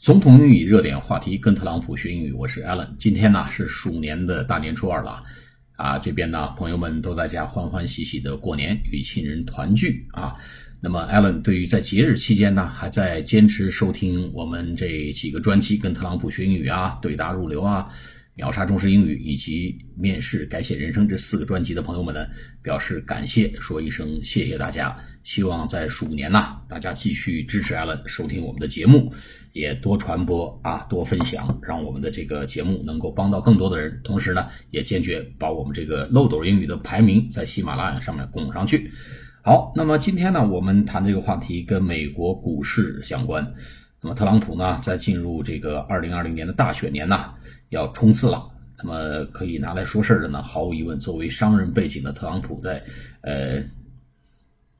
总统英语热点话题，跟特朗普学英语，我是 Alan。今天呢是鼠年的大年初二了，啊，这边呢朋友们都在家欢欢喜喜的过年，与亲人团聚啊。那么 Alan 对于在节日期间呢，还在坚持收听我们这几个专辑，跟特朗普学英语啊，对答如流啊。秒杀中式英语以及面试改写人生这四个专辑的朋友们呢，表示感谢，说一声谢谢大家。希望在鼠年呐，大家继续支持 Allen 收听我们的节目，也多传播啊，多分享，让我们的这个节目能够帮到更多的人。同时呢，也坚决把我们这个漏斗英语的排名在喜马拉雅上面拱上去。好，那么今天呢，我们谈这个话题跟美国股市相关。那么特朗普呢，在进入这个二零二零年的大选年呢，要冲刺了。那么可以拿来说事儿的呢，毫无疑问，作为商人背景的特朗普，在呃，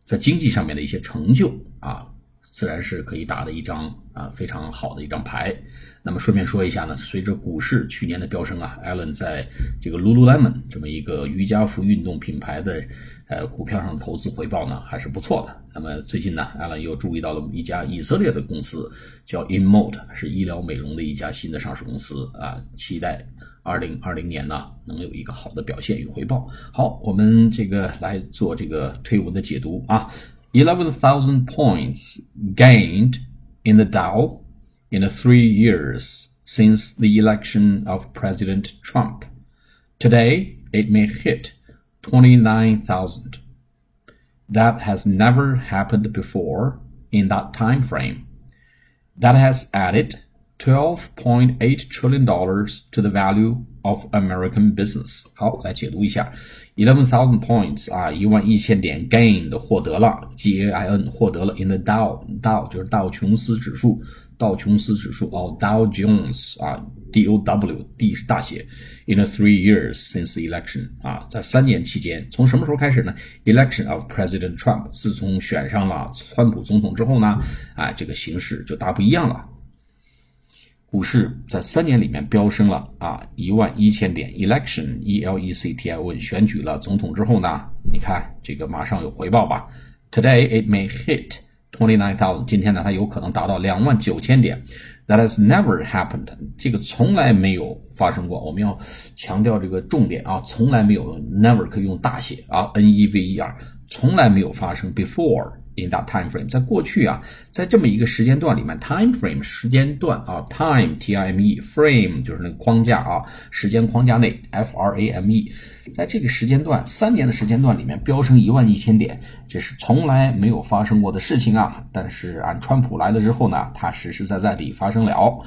在经济上面的一些成就啊，自然是可以打的一张啊非常好的一张牌。那么顺便说一下呢，随着股市去年的飙升啊，Allen 在这个 Lululemon 这么一个瑜伽服运动品牌的呃股票上的投资回报呢还是不错的。那么最近呢，Allen 又注意到了一家以色列的公司，叫 InMode，是医疗美容的一家新的上市公司啊，期待二零二零年呢能有一个好的表现与回报。好，我们这个来做这个推文的解读啊，eleven thousand points gained in the Dow in the three years since the election of President Trump. Today, it may hit 29,000. That has never happened before in that time frame. That has added $12.8 trillion dollars to the value of American business。好，来解读一下，eleven thousand points 啊，一万一千点 gain 的获得了，G A I N 获得了 in the Dow，Dow 就是道琼斯指数，道琼斯指数哦，Dow Jones 啊，D O W D 是大写，in the three years since election 啊，在三年期间，从什么时候开始呢？Election of President Trump，自从选上了川普总统之后呢，啊，这个形势就大不一样了。股市在三年里面飙升了啊，一万一千点。Election E L E C T I O N 选举了总统之后呢，你看这个马上有回报吧。Today it may hit twenty nine thousand。今天呢，它有可能达到两万九千点。That has never happened。这个从来没有发生过。我们要强调这个重点啊，从来没有。Never 可以用大写啊，N E V E R，从来没有发生。Before。In that time frame，在过去啊，在这么一个时间段里面，time frame 时间段啊，time t i m e frame 就是那个框架啊，时间框架内 f r a m e，在这个时间段三年的时间段里面飙升一万一千点，这是从来没有发生过的事情啊。但是按川普来了之后呢，它实实在在地发生了。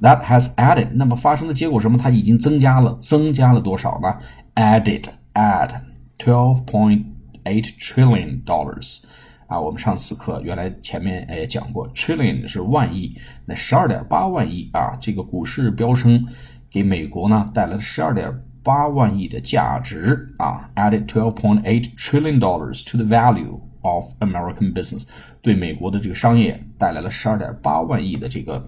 That has added，那么发生的结果什么？它已经增加了，增加了多少呢？Added add twelve point eight trillion dollars。啊，我们上次课原来前面也讲过，trillion 是万亿，那十二点八万亿啊，这个股市飙升，给美国呢带来了十二点八万亿的价值啊，added twelve point eight trillion dollars to the value of American business，对美国的这个商业带来了十二点八万亿的这个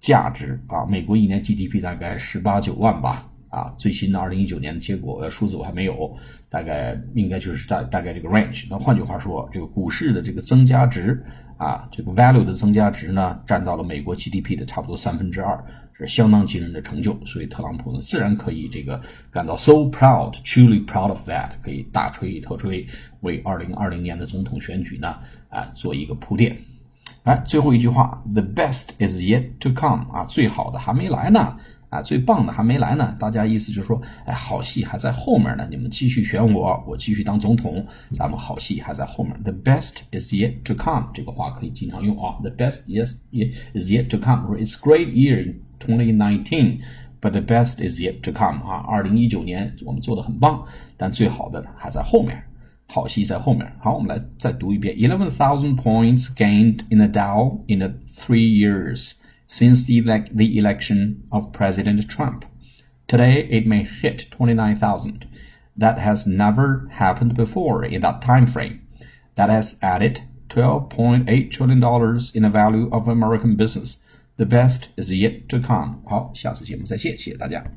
价值啊，美国一年 GDP 大概十八九万吧。啊，最新的二零一九年的结果数字我还没有，大概应该就是大大概这个 range。那换句话说，这个股市的这个增加值啊，这个 value 的增加值呢，占到了美国 GDP 的差不多三分之二，是相当惊人的成就。所以特朗普呢，自然可以这个感到 so proud，truly proud of that，可以大吹特吹，为二零二零年的总统选举呢啊做一个铺垫。哎，最后一句话，the best is yet to come 啊，最好的还没来呢。啊，最棒的还没来呢，大家意思就是说，哎，好戏还在后面呢，你们继续选我，我继续当总统，咱们好戏还在后面。The best is yet to come，这个话可以经常用啊。The best is is yet to come。It's great year in 2019，but the best is yet to come。啊，二零一九年我们做的很棒，但最好的还在后面，好戏在后面。好，我们来再读一遍：Eleven thousand points gained in the Dow in the three years。 since the, ele the election of President Trump. Today, it may hit 29,000. That has never happened before in that time frame. That has added $12.8 trillion in the value of American business. The best is yet to come. 好，下次节目再见，谢谢大家。